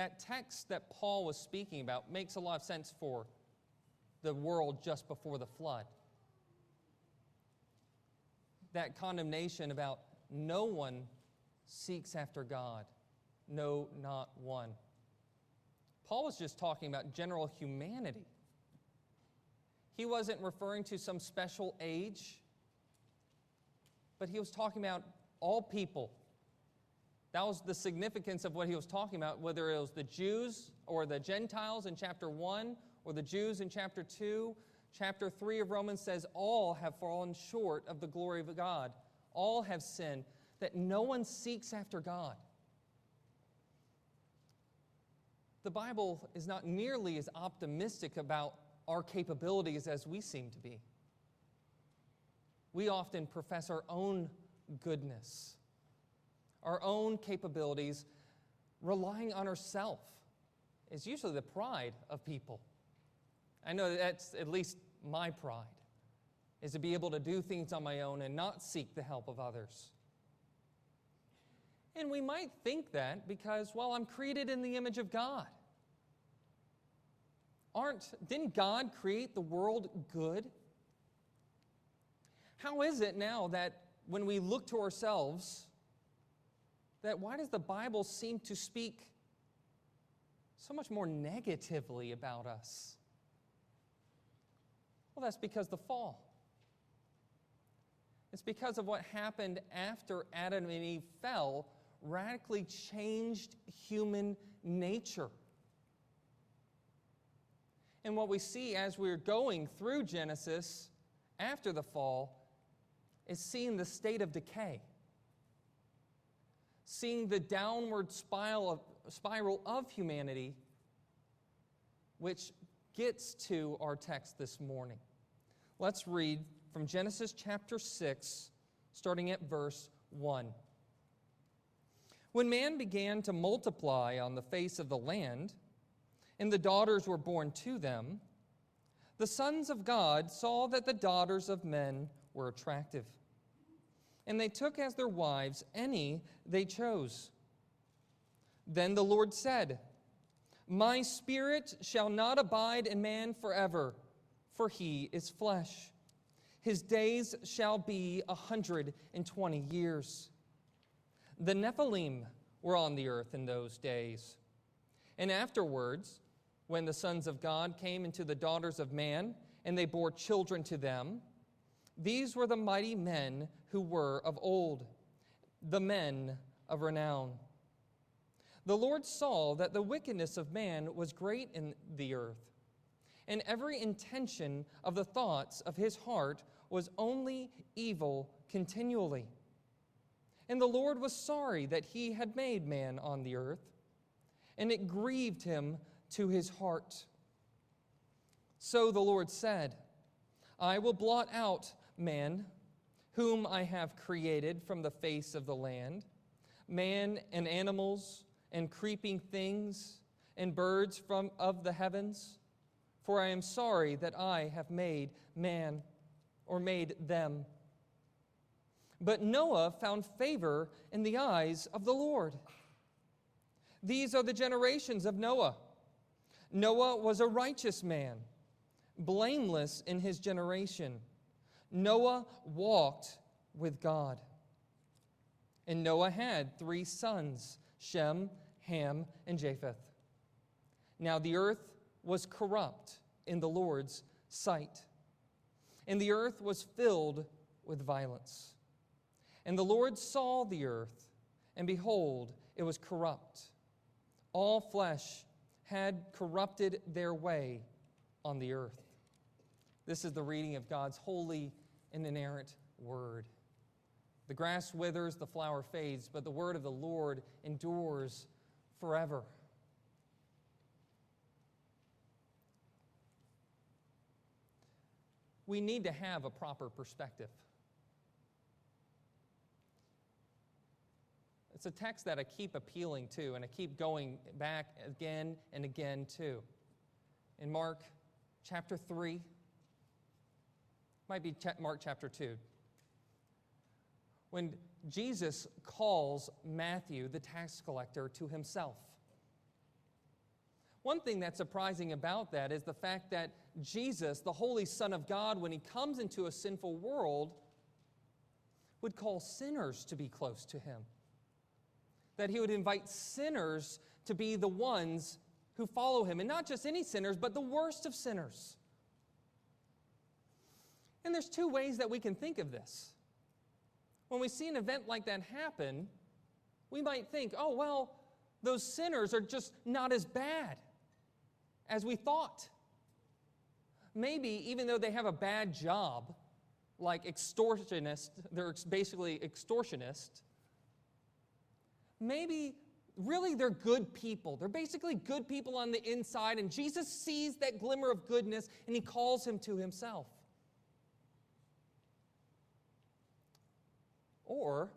that text that Paul was speaking about makes a lot of sense for the world just before the flood. That condemnation about no one seeks after God, no, not one. Paul was just talking about general humanity. He wasn't referring to some special age, but he was talking about all people. That was the significance of what he was talking about, whether it was the Jews or the Gentiles in chapter 1 or the Jews in chapter 2. Chapter 3 of Romans says, All have fallen short of the glory of God, all have sinned, that no one seeks after God. The Bible is not nearly as optimistic about our capabilities as we seem to be. We often profess our own goodness, our own capabilities, relying on ourselves is usually the pride of people. I know that's at least my pride, is to be able to do things on my own and not seek the help of others. And we might think that because, well, I'm created in the image of God. Aren't, didn't God create the world good? How is it now that when we look to ourselves, that why does the Bible seem to speak so much more negatively about us? Well, that's because the fall. It's because of what happened after Adam and Eve fell, radically changed human nature. And what we see as we're going through Genesis after the fall is seeing the state of decay, seeing the downward spiral of, humanity, which gets to our text this morning. Let's read from Genesis chapter 6, starting at verse 1. When man began to multiply on the face of the land, and the daughters were born to them, the sons of God saw that the daughters of men were attractive. And they took as their wives any they chose. Then the Lord said, My spirit shall not abide in man forever, for he is flesh. His days shall be a hundred and twenty years. The Nephilim were on the earth in those days. And afterwards, when the sons of God came into the daughters of man, and they bore children to them, these were the mighty men who were of old, the men of renown. The Lord saw that the wickedness of man was great in the earth, and every intention of the thoughts of his heart was only evil continually. And the Lord was sorry that he had made man on the earth, and it grieved him to his heart. So the Lord said, I will blot out man, whom I have created from the face of the land, man and animals and creeping things and birds from of the heavens, for I am sorry that I have made man or made them. But Noah found favor in the eyes of the Lord. These are the generations of Noah. Noah was a righteous man, blameless in his generation. Noah walked with God. And Noah had three sons Shem, Ham, and Japheth. Now the earth was corrupt in the Lord's sight, and the earth was filled with violence. And the Lord saw the earth, and behold, it was corrupt. All flesh had corrupted their way on the earth. This is the reading of God's holy and inerrant word. The grass withers, the flower fades, but the word of the Lord endures forever. We need to have a proper perspective. It's a text that I keep appealing to and I keep going back again and again to. In Mark chapter 3, might be Mark chapter 2, when Jesus calls Matthew, the tax collector, to himself. One thing that's surprising about that is the fact that Jesus, the Holy Son of God, when he comes into a sinful world, would call sinners to be close to him. That he would invite sinners to be the ones who follow him. And not just any sinners, but the worst of sinners. And there's two ways that we can think of this. When we see an event like that happen, we might think, oh, well, those sinners are just not as bad as we thought. Maybe even though they have a bad job, like extortionist, they're basically extortionist, maybe really they're good people. They're basically good people on the inside, and Jesus sees that glimmer of goodness and he calls him to himself. Or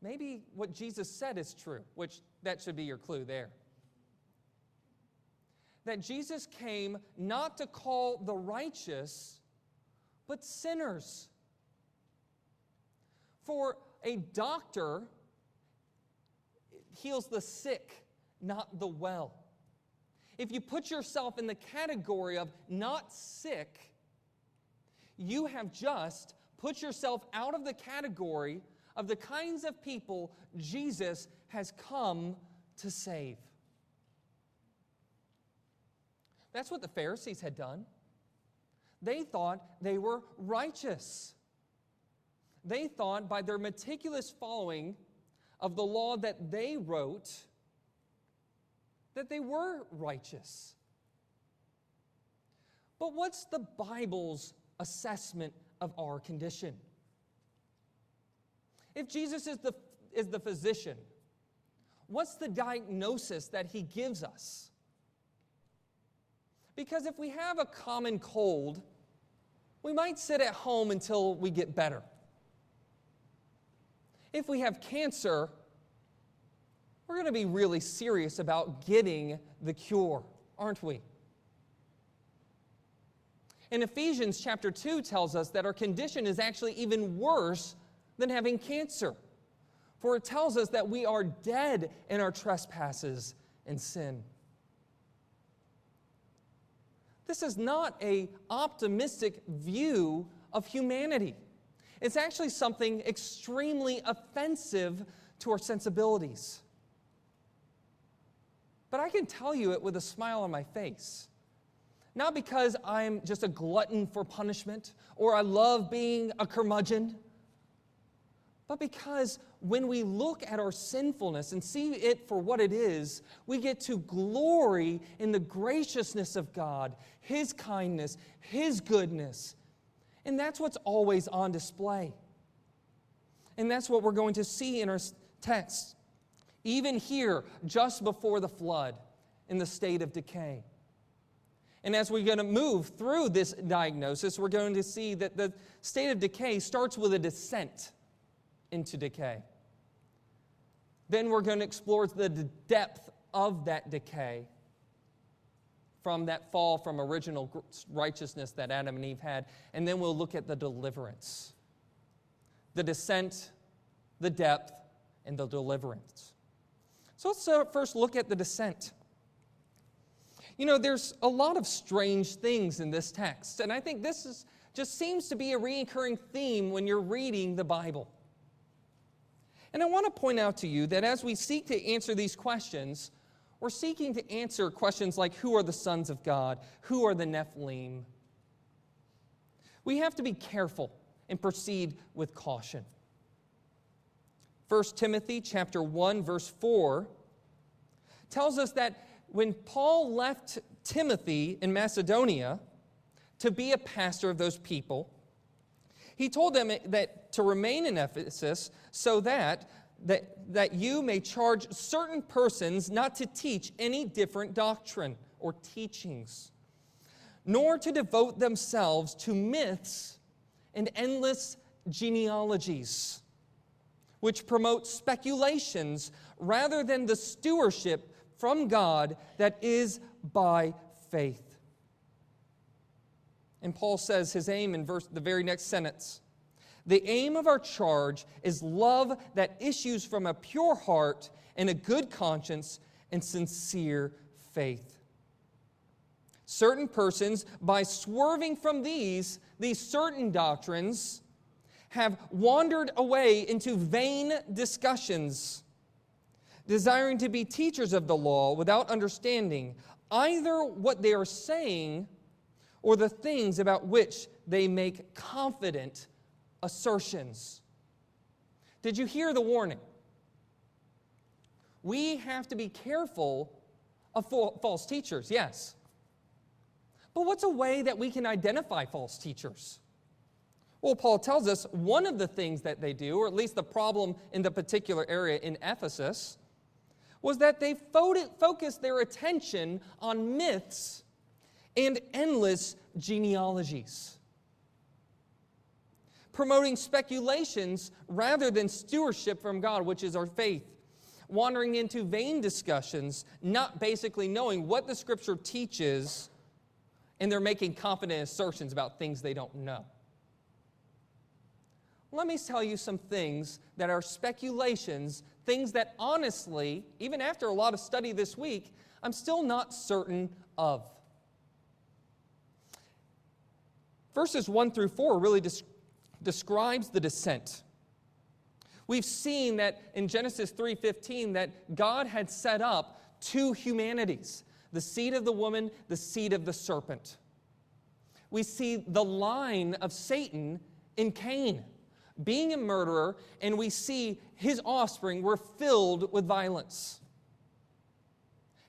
maybe what Jesus said is true, which that should be your clue there. That Jesus came not to call the righteous, but sinners. For a doctor heals the sick, not the well. If you put yourself in the category of not sick, you have just put yourself out of the category of the kinds of people Jesus has come to save. That's what the Pharisees had done. They thought they were righteous. They thought by their meticulous following of the law that they wrote that they were righteous. But what's the Bible's assessment of our condition? If Jesus is the, is the physician, what's the diagnosis that he gives us? Because if we have a common cold, we might sit at home until we get better. If we have cancer, we're going to be really serious about getting the cure, aren't we? And Ephesians chapter 2 tells us that our condition is actually even worse than having cancer. For it tells us that we are dead in our trespasses and sin. This is not a optimistic view of humanity. It's actually something extremely offensive to our sensibilities. But I can tell you it with a smile on my face. Not because I'm just a glutton for punishment or I love being a curmudgeon, but because when we look at our sinfulness and see it for what it is, we get to glory in the graciousness of God, His kindness, His goodness. And that's what's always on display. And that's what we're going to see in our text. Even here, just before the flood, in the state of decay. And as we're going to move through this diagnosis, we're going to see that the state of decay starts with a descent into decay. Then we're going to explore the depth of that decay from that fall from original righteousness that Adam and Eve had. And then we'll look at the deliverance the descent, the depth, and the deliverance. So let's uh, first look at the descent. You know, there's a lot of strange things in this text, and I think this is, just seems to be a recurring theme when you're reading the Bible. And I want to point out to you that as we seek to answer these questions, we're seeking to answer questions like who are the sons of God? Who are the Nephilim? We have to be careful and proceed with caution. 1 Timothy chapter 1 verse 4 tells us that when Paul left Timothy in Macedonia to be a pastor of those people, he told them that to remain in Ephesus so that, that, that you may charge certain persons not to teach any different doctrine or teachings, nor to devote themselves to myths and endless genealogies, which promote speculations rather than the stewardship from God that is by faith. And Paul says his aim in verse, the very next sentence the aim of our charge is love that issues from a pure heart and a good conscience and sincere faith. Certain persons, by swerving from these, these certain doctrines, have wandered away into vain discussions, desiring to be teachers of the law without understanding either what they are saying or the things about which they make confident assertions. Did you hear the warning? We have to be careful of false teachers, yes. But what's a way that we can identify false teachers? Well, Paul tells us one of the things that they do, or at least the problem in the particular area in Ephesus, was that they focused their attention on myths and endless genealogies, promoting speculations rather than stewardship from God, which is our faith, wandering into vain discussions, not basically knowing what the scripture teaches, and they're making confident assertions about things they don't know let me tell you some things that are speculations, things that honestly, even after a lot of study this week, I'm still not certain of. Verses 1 through 4 really des- describes the descent. We've seen that in Genesis 3:15 that God had set up two humanities, the seed of the woman, the seed of the serpent. We see the line of Satan in Cain being a murderer, and we see his offspring were filled with violence.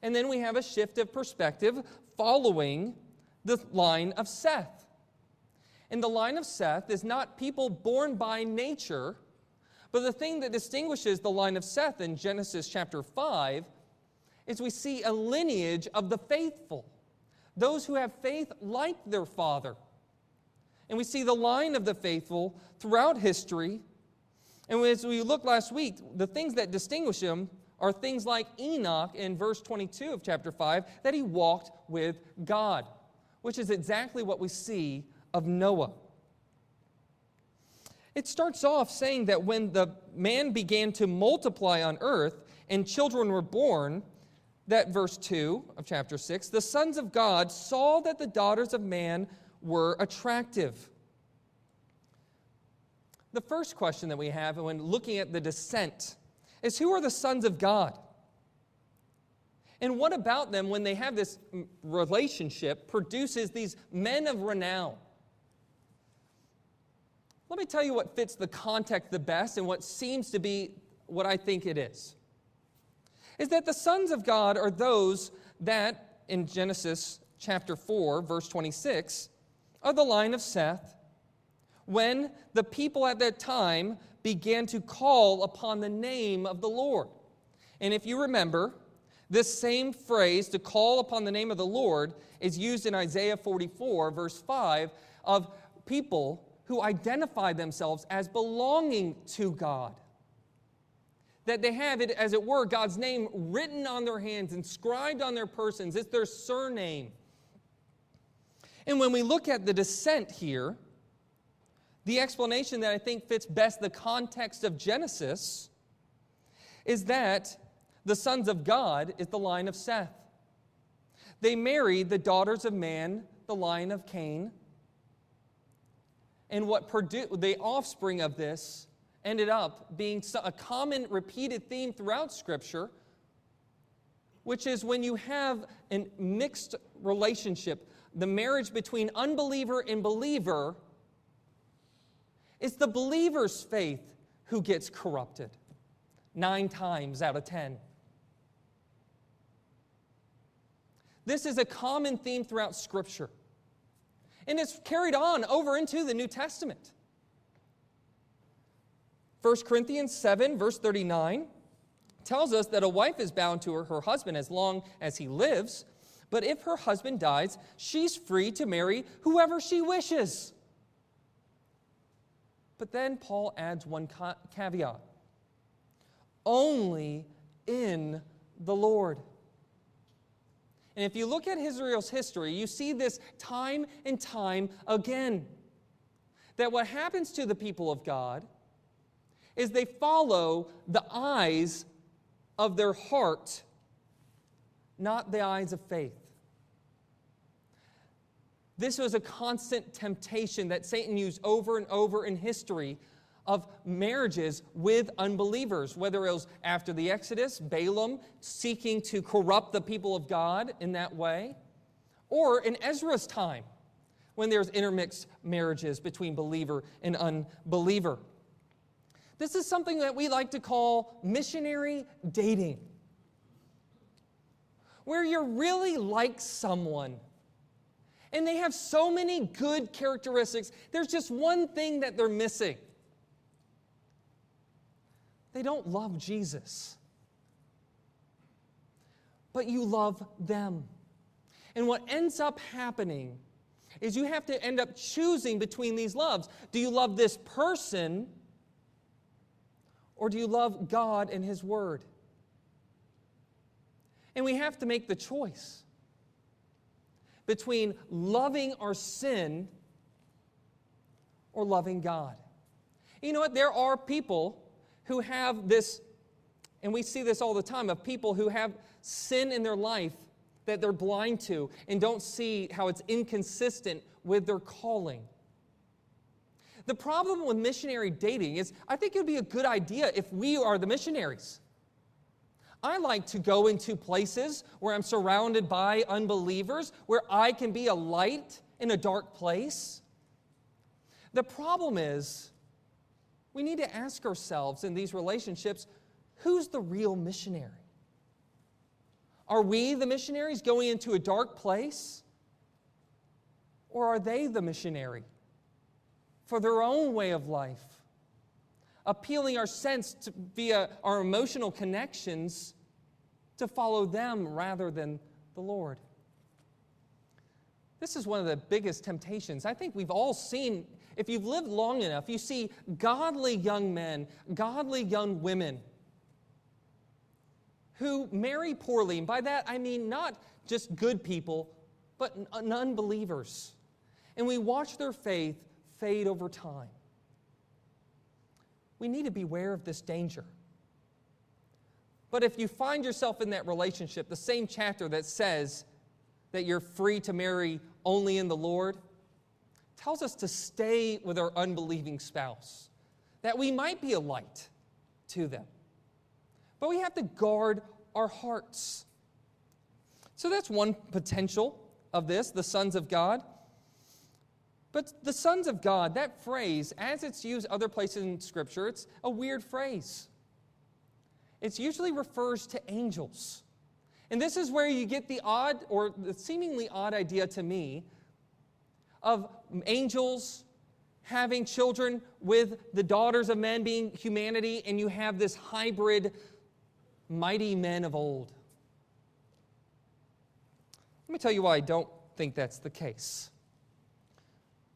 And then we have a shift of perspective following the line of Seth. And the line of Seth is not people born by nature, but the thing that distinguishes the line of Seth in Genesis chapter 5 is we see a lineage of the faithful, those who have faith like their father. And we see the line of the faithful throughout history. And as we looked last week, the things that distinguish him are things like Enoch in verse 22 of chapter 5, that he walked with God, which is exactly what we see of Noah. It starts off saying that when the man began to multiply on earth and children were born, that verse 2 of chapter 6, the sons of God saw that the daughters of man were attractive. The first question that we have when looking at the descent is who are the sons of God? And what about them when they have this relationship produces these men of renown? Let me tell you what fits the context the best and what seems to be what I think it is. Is that the sons of God are those that, in Genesis chapter 4, verse 26, of the line of Seth when the people at that time began to call upon the name of the Lord. And if you remember, this same phrase, to call upon the name of the Lord, is used in Isaiah 44, verse 5, of people who identify themselves as belonging to God. That they have it, as it were, God's name written on their hands, inscribed on their persons. It's their surname. And when we look at the descent here, the explanation that I think fits best the context of Genesis is that the sons of God is the line of Seth. They married the daughters of man, the line of Cain. And what produ- the offspring of this ended up being a common repeated theme throughout Scripture, which is when you have a mixed relationship the marriage between unbeliever and believer, it's the believer's faith who gets corrupted nine times out of ten. This is a common theme throughout Scripture. And it's carried on over into the New Testament. 1 Corinthians 7, verse 39, tells us that a wife is bound to her, her husband as long as he lives. But if her husband dies, she's free to marry whoever she wishes. But then Paul adds one caveat only in the Lord. And if you look at Israel's history, you see this time and time again. That what happens to the people of God is they follow the eyes of their heart not the eyes of faith. This was a constant temptation that Satan used over and over in history of marriages with unbelievers, whether it was after the Exodus, Balaam seeking to corrupt the people of God in that way, or in Ezra's time when there's intermixed marriages between believer and unbeliever. This is something that we like to call missionary dating, where you're really like someone and they have so many good characteristics. There's just one thing that they're missing they don't love Jesus, but you love them. And what ends up happening is you have to end up choosing between these loves. Do you love this person or do you love God and His Word? And we have to make the choice between loving our sin or loving God. You know what? There are people who have this, and we see this all the time, of people who have sin in their life that they're blind to and don't see how it's inconsistent with their calling. The problem with missionary dating is I think it would be a good idea if we are the missionaries. I like to go into places where I'm surrounded by unbelievers, where I can be a light in a dark place. The problem is, we need to ask ourselves in these relationships who's the real missionary? Are we the missionaries going into a dark place? Or are they the missionary for their own way of life? Appealing our sense to, via our emotional connections to follow them rather than the Lord. This is one of the biggest temptations. I think we've all seen if you've lived long enough, you see godly young men, godly young women who marry poorly. And by that, I mean not just good people, but non believers. And we watch their faith fade over time. We need to beware of this danger. But if you find yourself in that relationship, the same chapter that says that you're free to marry only in the Lord, tells us to stay with our unbelieving spouse, that we might be a light to them. But we have to guard our hearts. So that's one potential of this, the sons of God. But the sons of God, that phrase, as it's used other places in Scripture, it's a weird phrase. It usually refers to angels. And this is where you get the odd, or the seemingly odd idea to me, of angels having children with the daughters of men being humanity, and you have this hybrid mighty men of old. Let me tell you why I don't think that's the case.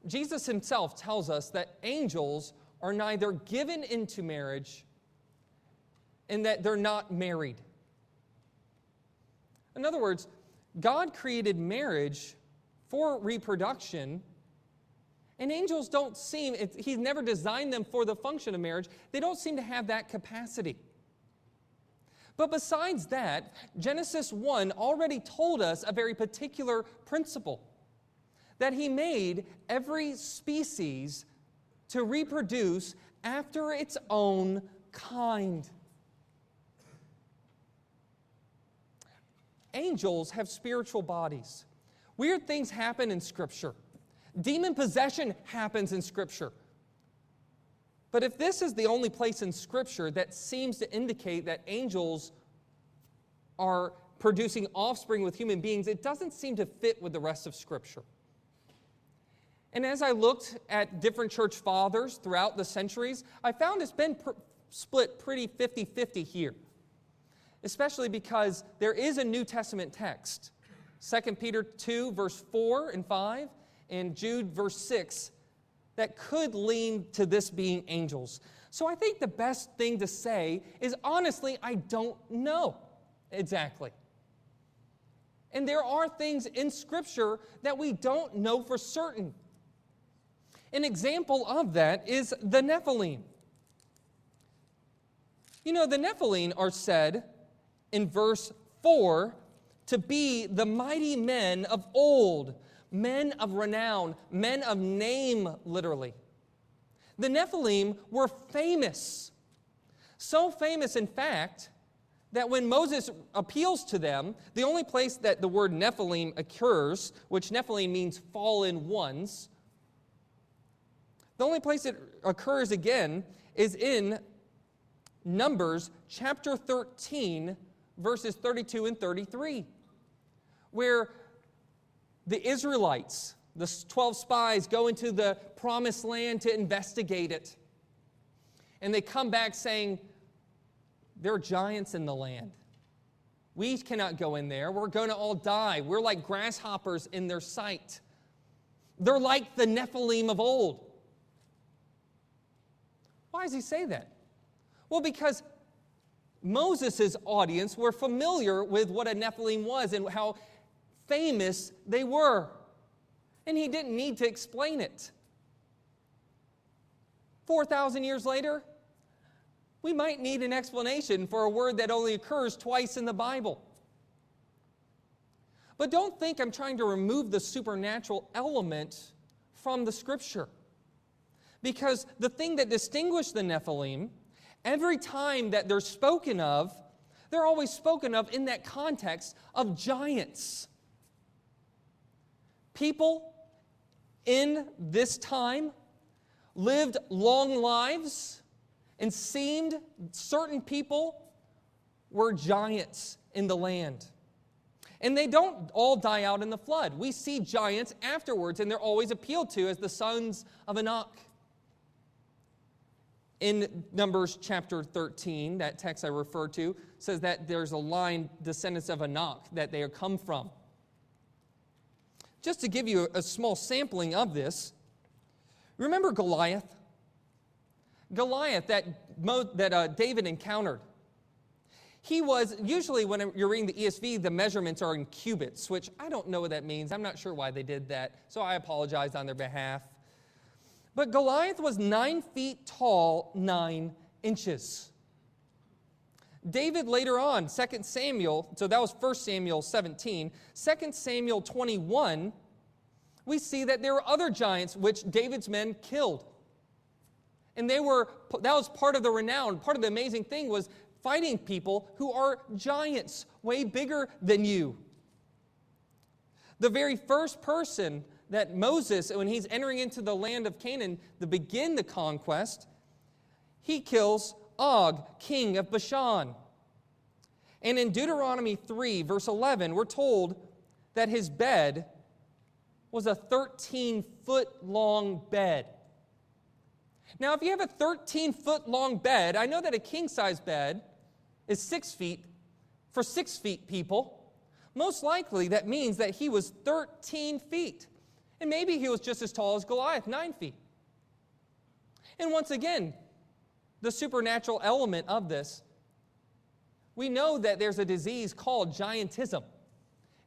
Jesus himself tells us that angels are neither given into marriage and that they're not married. In other words, God created marriage for reproduction. And angels don't seem, He's never designed them for the function of marriage. They don't seem to have that capacity. But besides that, Genesis 1 already told us a very particular principle that He made every species to reproduce after its own kind. Angels have spiritual bodies. Weird things happen in Scripture. Demon possession happens in Scripture. But if this is the only place in Scripture that seems to indicate that angels are producing offspring with human beings, it doesn't seem to fit with the rest of Scripture. And as I looked at different church fathers throughout the centuries, I found it's been split pretty 50 50 here, especially because there is a New Testament text 2 Peter 2, verse 4 and 5, and Jude, verse 6, that could lean to this being angels. So I think the best thing to say is honestly, I don't know exactly. And there are things in Scripture that we don't know for certain. An example of that is the Nephilim. You know, the Nephilim are said in verse 4 to be the mighty men of old, men of renown, men of name, literally. The Nephilim were famous. So famous, in fact, that when Moses appeals to them, the only place that the word Nephilim occurs, which Nephilim means fallen ones, the only place it occurs again is in Numbers chapter 13, verses 32 and 33, where the Israelites, the 12 spies, go into the promised land to investigate it. And they come back saying, There are giants in the land. We cannot go in there. We're going to all die. We're like grasshoppers in their sight. They're like the Nephilim of old. Why does he say that? Well, because Moses' audience were familiar with what a Nephilim was and how famous they were. And he didn't need to explain it. 4,000 years later, we might need an explanation for a word that only occurs twice in the Bible. But don't think I'm trying to remove the supernatural element from the scripture. Because the thing that distinguished the Nephilim, every time that they're spoken of, they're always spoken of in that context of giants. People in this time lived long lives and seemed certain people were giants in the land. And they don't all die out in the flood. We see giants afterwards, and they're always appealed to as the sons of Anak in Numbers chapter 13, that text I referred to, says that there's a line, descendants of Anak, that they come from. Just to give you a small sampling of this, remember Goliath? Goliath that, Mo, that uh, David encountered. He was, usually when you're reading the ESV, the measurements are in cubits, which I don't know what that means. I'm not sure why they did that, so I apologize on their behalf. But Goliath was nine feet tall, nine inches. David later on, 2 Samuel, so that was 1 Samuel 17, 2 Samuel 21, we see that there were other giants which David's men killed. And they were, that was part of the renown. Part of the amazing thing was fighting people who are giants, way bigger than you. The very first person that Moses, when he's entering into the land of Canaan to begin the conquest, he kills Og, king of Bashan. And in Deuteronomy 3, verse 11, we're told that his bed was a 13 foot long bed. Now, if you have a 13 foot long bed, I know that a king size bed is six feet for six feet people. Most likely, that means that he was 13 feet. And maybe he was just as tall as Goliath, nine feet. And once again, the supernatural element of this, we know that there's a disease called giantism.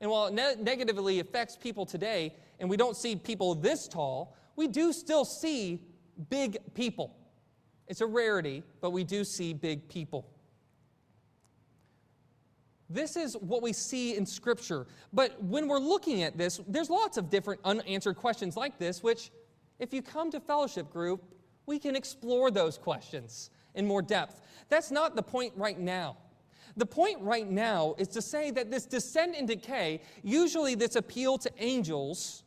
And while it ne- negatively affects people today, and we don't see people this tall, we do still see big people. It's a rarity, but we do see big people. This is what we see in Scripture. But when we're looking at this, there's lots of different unanswered questions like this, which, if you come to fellowship group, we can explore those questions in more depth. That's not the point right now. The point right now is to say that this descent and decay, usually this appeal to angels,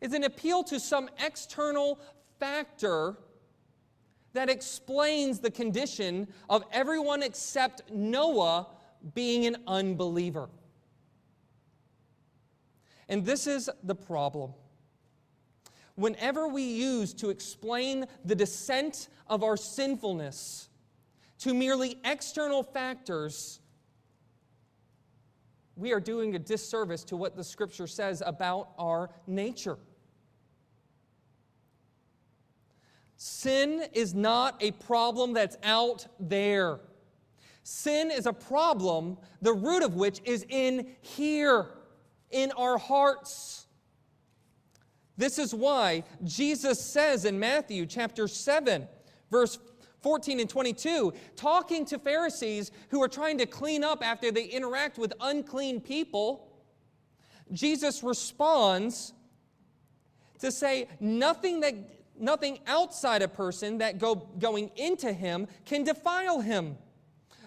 is an appeal to some external factor that explains the condition of everyone except Noah being an unbeliever. And this is the problem. Whenever we use to explain the descent of our sinfulness to merely external factors, we are doing a disservice to what the scripture says about our nature. Sin is not a problem that's out there. Sin is a problem, the root of which is in here, in our hearts. This is why Jesus says in Matthew chapter 7, verse 14 and 22, talking to Pharisees who are trying to clean up after they interact with unclean people, Jesus responds to say, Nothing that nothing outside a person that go going into him can defile him.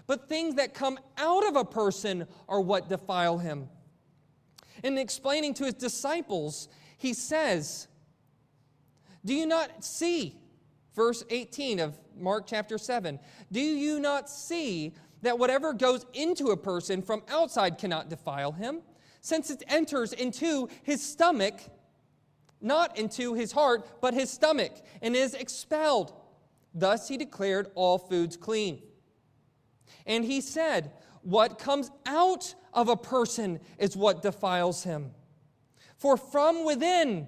But things that come out of a person are what defile him. In explaining to his disciples, he says, Do you not see? Verse 18 of Mark chapter 7. Do you not see that whatever goes into a person from outside cannot defile him, since it enters into his stomach, not into his heart, but his stomach, and is expelled? Thus he declared all foods clean. And he said, What comes out of a person is what defiles him. For from within,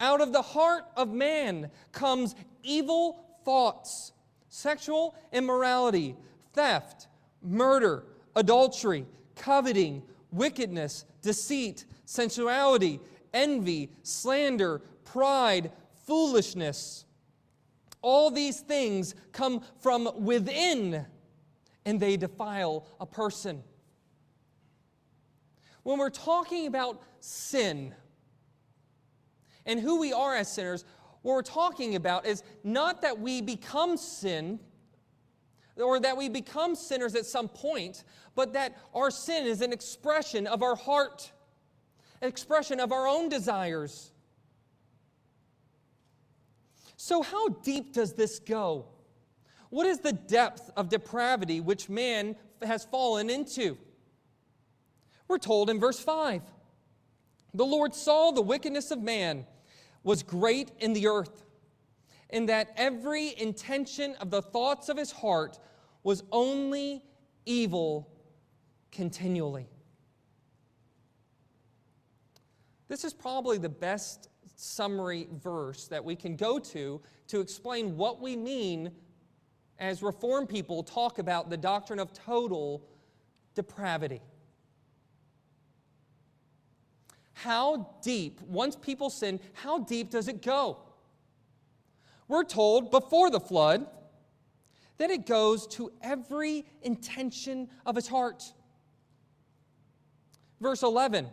out of the heart of man, comes evil thoughts, sexual immorality, theft, murder, adultery, coveting, wickedness, deceit, sensuality, envy, slander, pride, foolishness. All these things come from within and they defile a person. When we're talking about sin and who we are as sinners, what we're talking about is not that we become sin or that we become sinners at some point, but that our sin is an expression of our heart, an expression of our own desires. So, how deep does this go? What is the depth of depravity which man has fallen into? We're told in verse 5 The Lord saw the wickedness of man was great in the earth, and that every intention of the thoughts of his heart was only evil continually. This is probably the best summary verse that we can go to to explain what we mean as Reformed people talk about the doctrine of total depravity. How deep, once people sin, how deep does it go? We're told before the flood that it goes to every intention of his heart. Verse 11,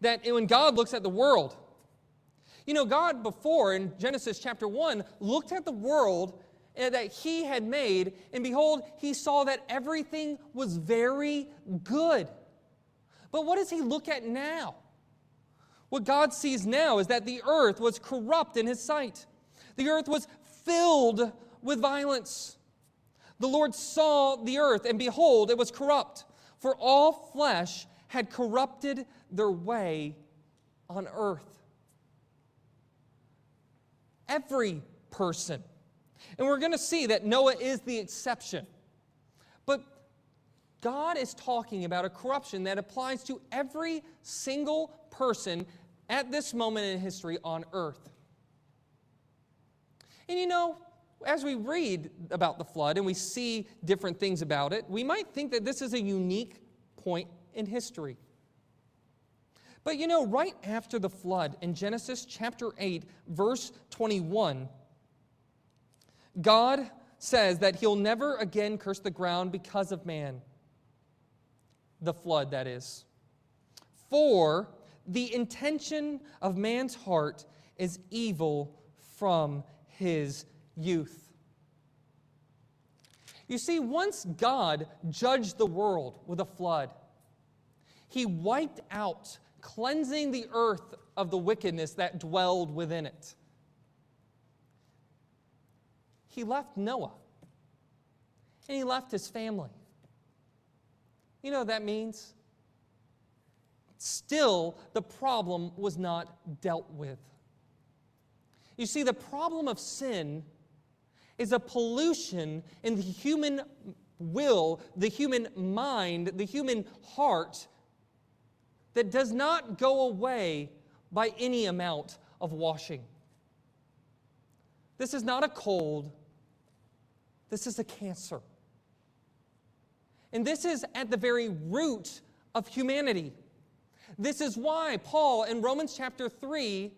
that when God looks at the world, you know, God before in Genesis chapter 1 looked at the world Uh, that he had made, and behold, he saw that everything was very good. But what does he look at now? What God sees now is that the earth was corrupt in his sight. The earth was filled with violence. The Lord saw the earth, and behold, it was corrupt, for all flesh had corrupted their way on earth. Every person and we're going to see that Noah is the exception. But God is talking about a corruption that applies to every single person at this moment in history on earth. And you know, as we read about the flood and we see different things about it, we might think that this is a unique point in history. But you know, right after the flood in Genesis chapter 8, verse 21, God says that he'll never again curse the ground because of man. The flood, that is. For the intention of man's heart is evil from his youth. You see, once God judged the world with a flood, he wiped out, cleansing the earth of the wickedness that dwelled within it he left Noah and he left his family. You know what that means? Still, the problem was not dealt with. You see, the problem of sin is a pollution in the human will, the human mind, the human heart that does not go away by any amount of washing. This is not a cold, this is a cancer. And this is at the very root of humanity. This is why Paul in Romans chapter 3,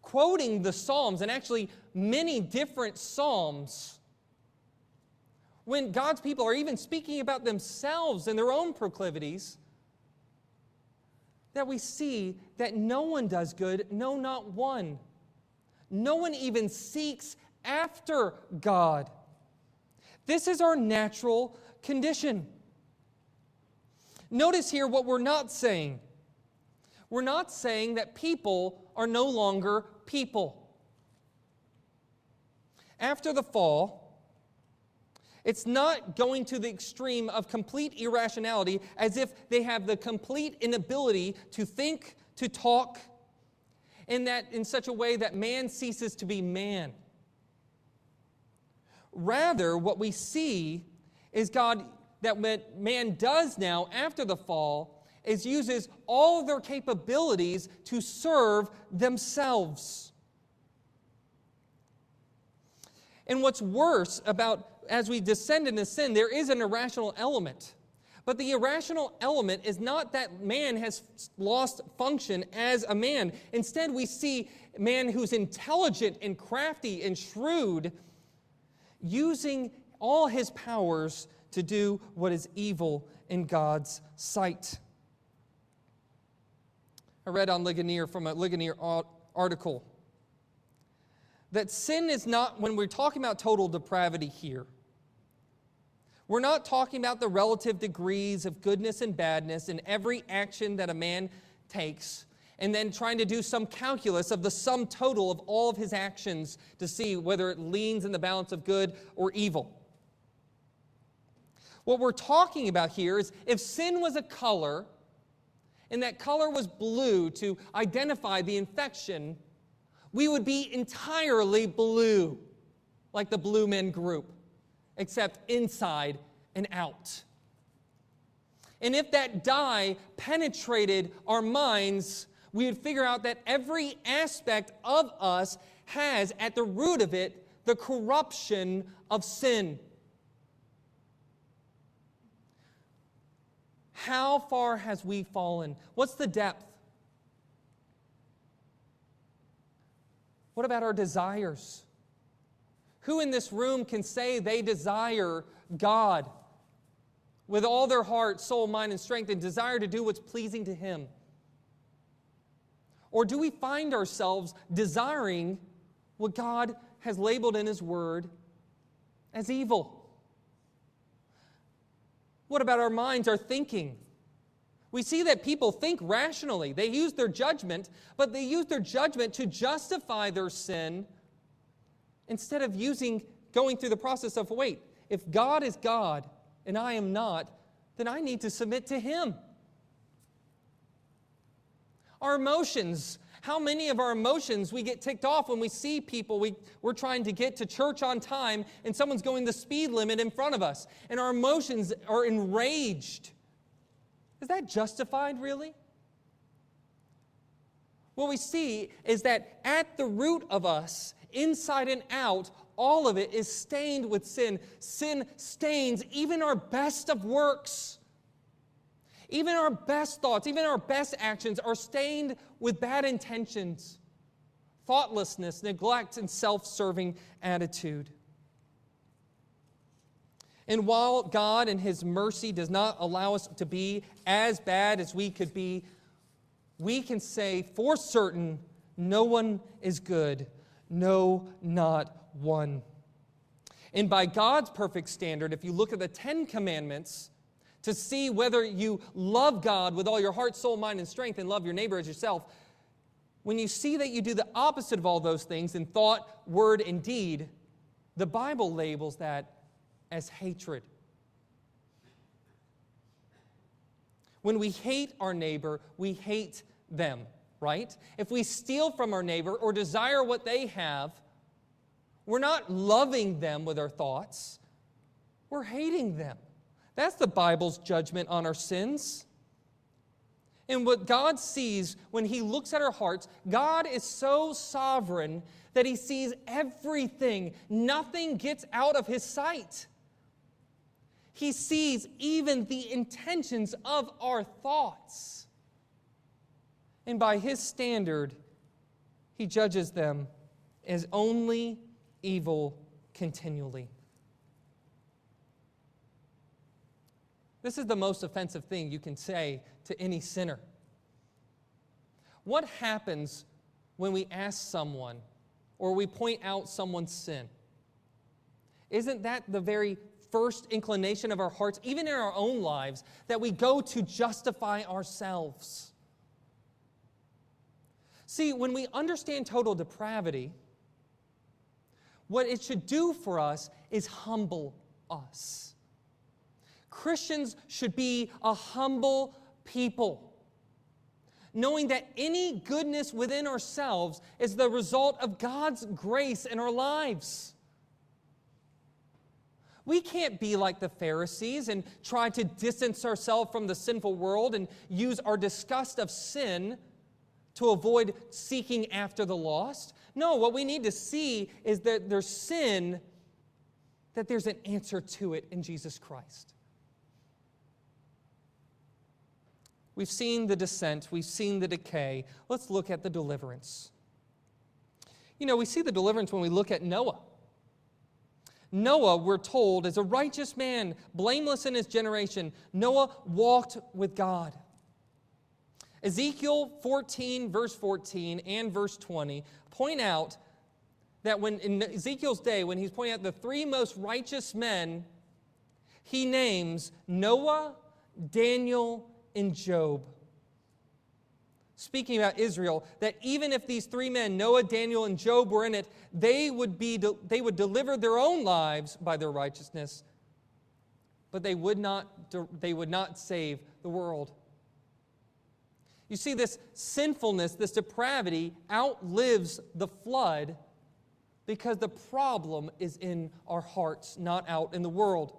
quoting the Psalms, and actually many different Psalms, when God's people are even speaking about themselves and their own proclivities, that we see that no one does good, no, not one. No one even seeks after God. This is our natural condition. Notice here what we're not saying. We're not saying that people are no longer people. After the fall, it's not going to the extreme of complete irrationality as if they have the complete inability to think, to talk, in that in such a way that man ceases to be man. Rather, what we see is God that what man does now after the fall is uses all their capabilities to serve themselves. And what's worse about as we descend into sin, there is an irrational element. But the irrational element is not that man has lost function as a man. Instead, we see man who's intelligent and crafty and shrewd using all his powers to do what is evil in God's sight. I read on Ligonier from a Ligonier article that sin is not, when we're talking about total depravity here, we're not talking about the relative degrees of goodness and badness in every action that a man takes, and then trying to do some calculus of the sum total of all of his actions to see whether it leans in the balance of good or evil. What we're talking about here is if sin was a color, and that color was blue to identify the infection, we would be entirely blue, like the Blue Men Group, except inside and out. And if that dye penetrated our minds, we would figure out that every aspect of us has at the root of it the corruption of sin. How far has we fallen? What's the depth? What about our desires? Who in this room can say they desire God with all their heart, soul, mind, and strength and desire to do what's pleasing to Him? Or do we find ourselves desiring what God has labeled in His Word as evil? What about our minds, our thinking? We see that people think rationally. They use their judgment, but they use their judgment to justify their sin instead of using going through the process of wait, if God is God and I am not, then I need to submit to Him. Our emotions how many of our emotions we get ticked off when we see people we, we're trying to get to church on time and someone's going the speed limit in front of us and our emotions are enraged? Is that justified, really? What we see is that at the root of us, inside and out, all of it is stained with sin. Sin stains even our best of works. Even our best thoughts, even our best actions are stained with bad intentions, thoughtlessness, neglect, and self serving attitude. And while God in His mercy does not allow us to be as bad as we could be, we can say for certain no one is good, no, not one. And by God's perfect standard, if you look at the Ten Commandments, to see whether you love God with all your heart, soul, mind, and strength and love your neighbor as yourself, when you see that you do the opposite of all those things in thought, word, and deed, the Bible labels that as hatred. When we hate our neighbor, we hate them, right? If we steal from our neighbor or desire what they have, we're not loving them with our thoughts, we're hating them. That's the Bible's judgment on our sins. And what God sees when He looks at our hearts, God is so sovereign that He sees everything. Nothing gets out of His sight. He sees even the intentions of our thoughts. And by His standard, He judges them as only evil continually. This is the most offensive thing you can say to any sinner. What happens when we ask someone or we point out someone's sin? Isn't that the very first inclination of our hearts, even in our own lives, that we go to justify ourselves? See, when we understand total depravity, what it should do for us is humble us. Christians should be a humble people, knowing that any goodness within ourselves is the result of God's grace in our lives. We can't be like the Pharisees and try to distance ourselves from the sinful world and use our disgust of sin to avoid seeking after the lost. No, what we need to see is that there's sin, that there's an answer to it in Jesus Christ. We've seen the descent, we've seen the decay. Let's look at the deliverance. You know, we see the deliverance when we look at Noah. Noah, we're told, is a righteous man, blameless in his generation. Noah walked with God. Ezekiel 14, verse 14, and verse 20 point out that when in Ezekiel's day, when he's pointing out the three most righteous men, he names Noah, Daniel, and Job. Speaking about Israel, that even if these three men, Noah, Daniel, and Job, were in it, they would, be, they would deliver their own lives by their righteousness, but they would not, they would not save the world. You see, this sinfulness, this depravity outlives the flood because the problem is in our hearts, not out in the world.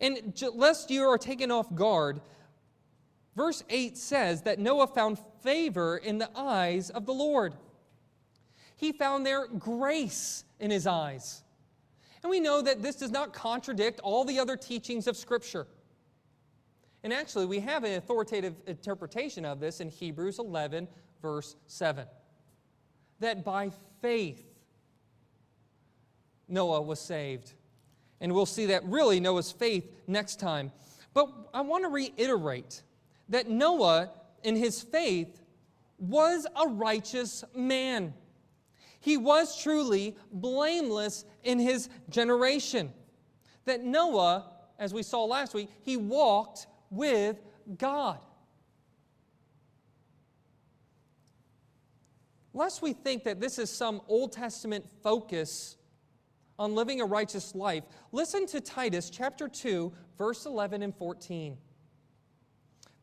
And lest you are taken off guard, verse 8 says that Noah found favor in the eyes of the Lord. He found there grace in his eyes. And we know that this does not contradict all the other teachings of Scripture. And actually, we have an authoritative interpretation of this in Hebrews 11, verse 7. That by faith, Noah was saved. And we'll see that really Noah's faith next time. But I want to reiterate that Noah, in his faith, was a righteous man. He was truly blameless in his generation. That Noah, as we saw last week, he walked with God. Lest we think that this is some Old Testament focus on living a righteous life, listen to Titus chapter 2, verse 11 and 14.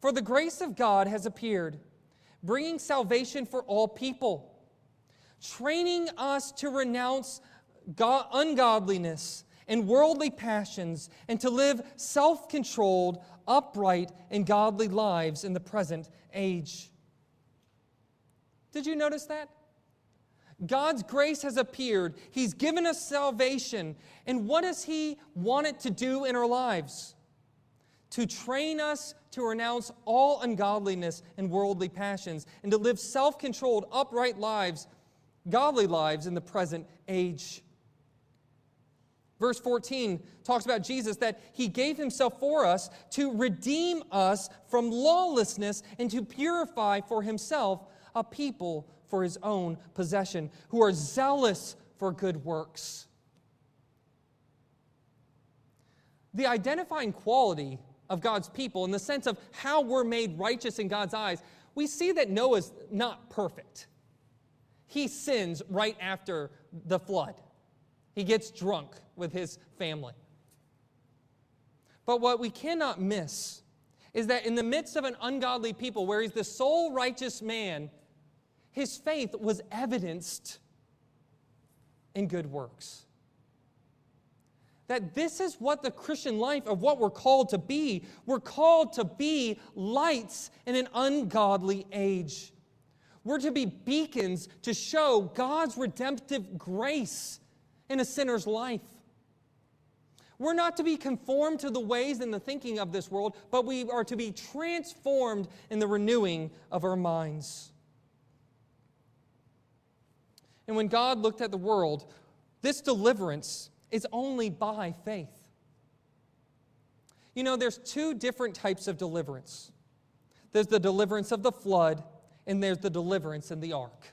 For the grace of God has appeared, bringing salvation for all people, training us to renounce God, ungodliness and worldly passions, and to live self controlled, upright, and godly lives in the present age. Did you notice that? God's grace has appeared. He's given us salvation. And what does He want it to do in our lives? To train us to renounce all ungodliness and worldly passions and to live self controlled, upright lives, godly lives in the present age. Verse 14 talks about Jesus that he gave himself for us to redeem us from lawlessness and to purify for himself a people for his own possession who are zealous for good works. The identifying quality of God's people, in the sense of how we're made righteous in God's eyes, we see that Noah's not perfect. He sins right after the flood. He gets drunk with his family. But what we cannot miss is that in the midst of an ungodly people, where he's the sole righteous man, his faith was evidenced in good works. That this is what the Christian life of what we're called to be. We're called to be lights in an ungodly age. We're to be beacons to show God's redemptive grace in a sinner's life. We're not to be conformed to the ways and the thinking of this world, but we are to be transformed in the renewing of our minds. And when God looked at the world, this deliverance is only by faith. You know, there's two different types of deliverance there's the deliverance of the flood, and there's the deliverance in the ark.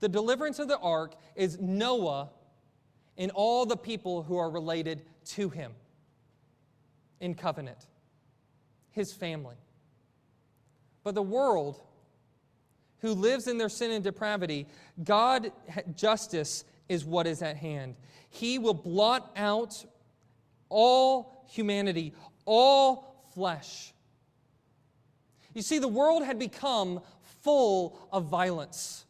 The deliverance of the ark is Noah and all the people who are related to him in covenant, his family. But the world who lives in their sin and depravity, God justice is what is at hand. He will blot out all humanity, all flesh. You see, the world had become full of violence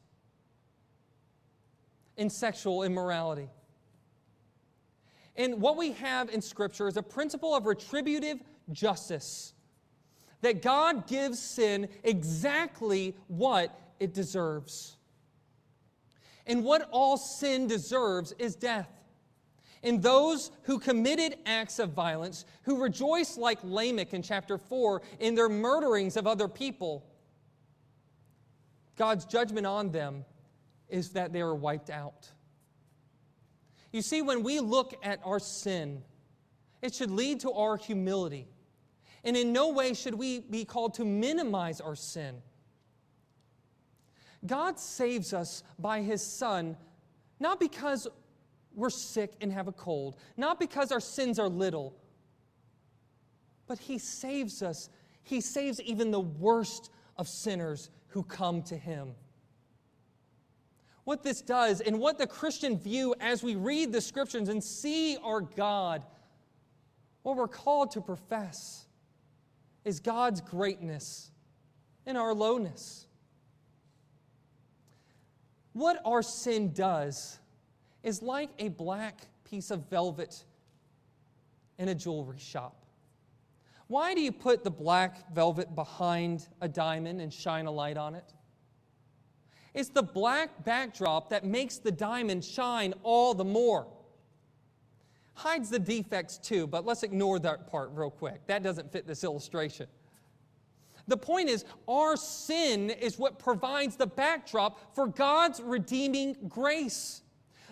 and sexual immorality. And what we have in Scripture is a principle of retributive justice that God gives sin exactly what it deserves. And what all sin deserves is death. And those who committed acts of violence, who rejoice like Lamech in chapter 4 in their murderings of other people, God's judgment on them is that they are wiped out. You see, when we look at our sin, it should lead to our humility. And in no way should we be called to minimize our sin. God saves us by His Son, not because we're sick and have a cold, not because our sins are little, but He saves us. He saves even the worst of sinners who come to Him. What this does, and what the Christian view as we read the scriptures and see our God, what we're called to profess is God's greatness in our lowness. What our sin does is like a black piece of velvet in a jewelry shop. Why do you put the black velvet behind a diamond and shine a light on it? It's the black backdrop that makes the diamond shine all the more. Hides the defects too, but let's ignore that part real quick. That doesn't fit this illustration. The point is, our sin is what provides the backdrop for God's redeeming grace.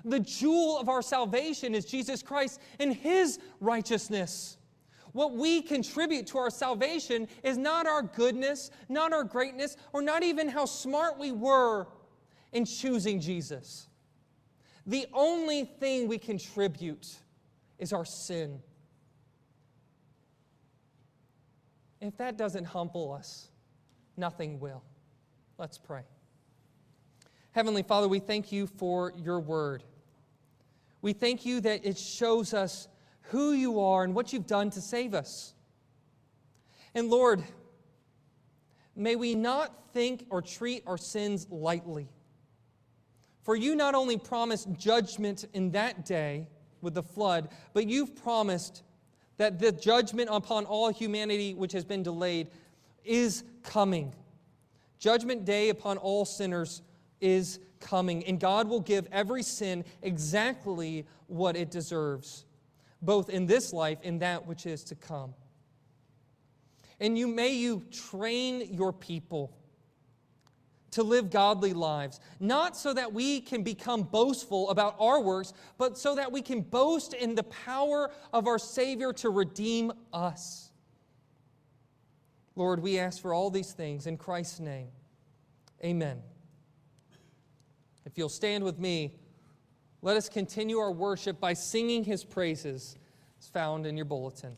The jewel of our salvation is Jesus Christ and His righteousness. What we contribute to our salvation is not our goodness, not our greatness, or not even how smart we were in choosing Jesus. The only thing we contribute is our sin. If that doesn't humble us, nothing will. Let's pray. Heavenly Father, we thank you for your word. We thank you that it shows us who you are and what you've done to save us. And Lord, may we not think or treat our sins lightly. For you not only promised judgment in that day with the flood, but you've promised that the judgment upon all humanity which has been delayed is coming. Judgment day upon all sinners is coming, and God will give every sin exactly what it deserves, both in this life and that which is to come. And you may you train your people to live godly lives, not so that we can become boastful about our works, but so that we can boast in the power of our Savior to redeem us. Lord, we ask for all these things in Christ's name. Amen. If you'll stand with me, let us continue our worship by singing his praises. It's found in your bulletin.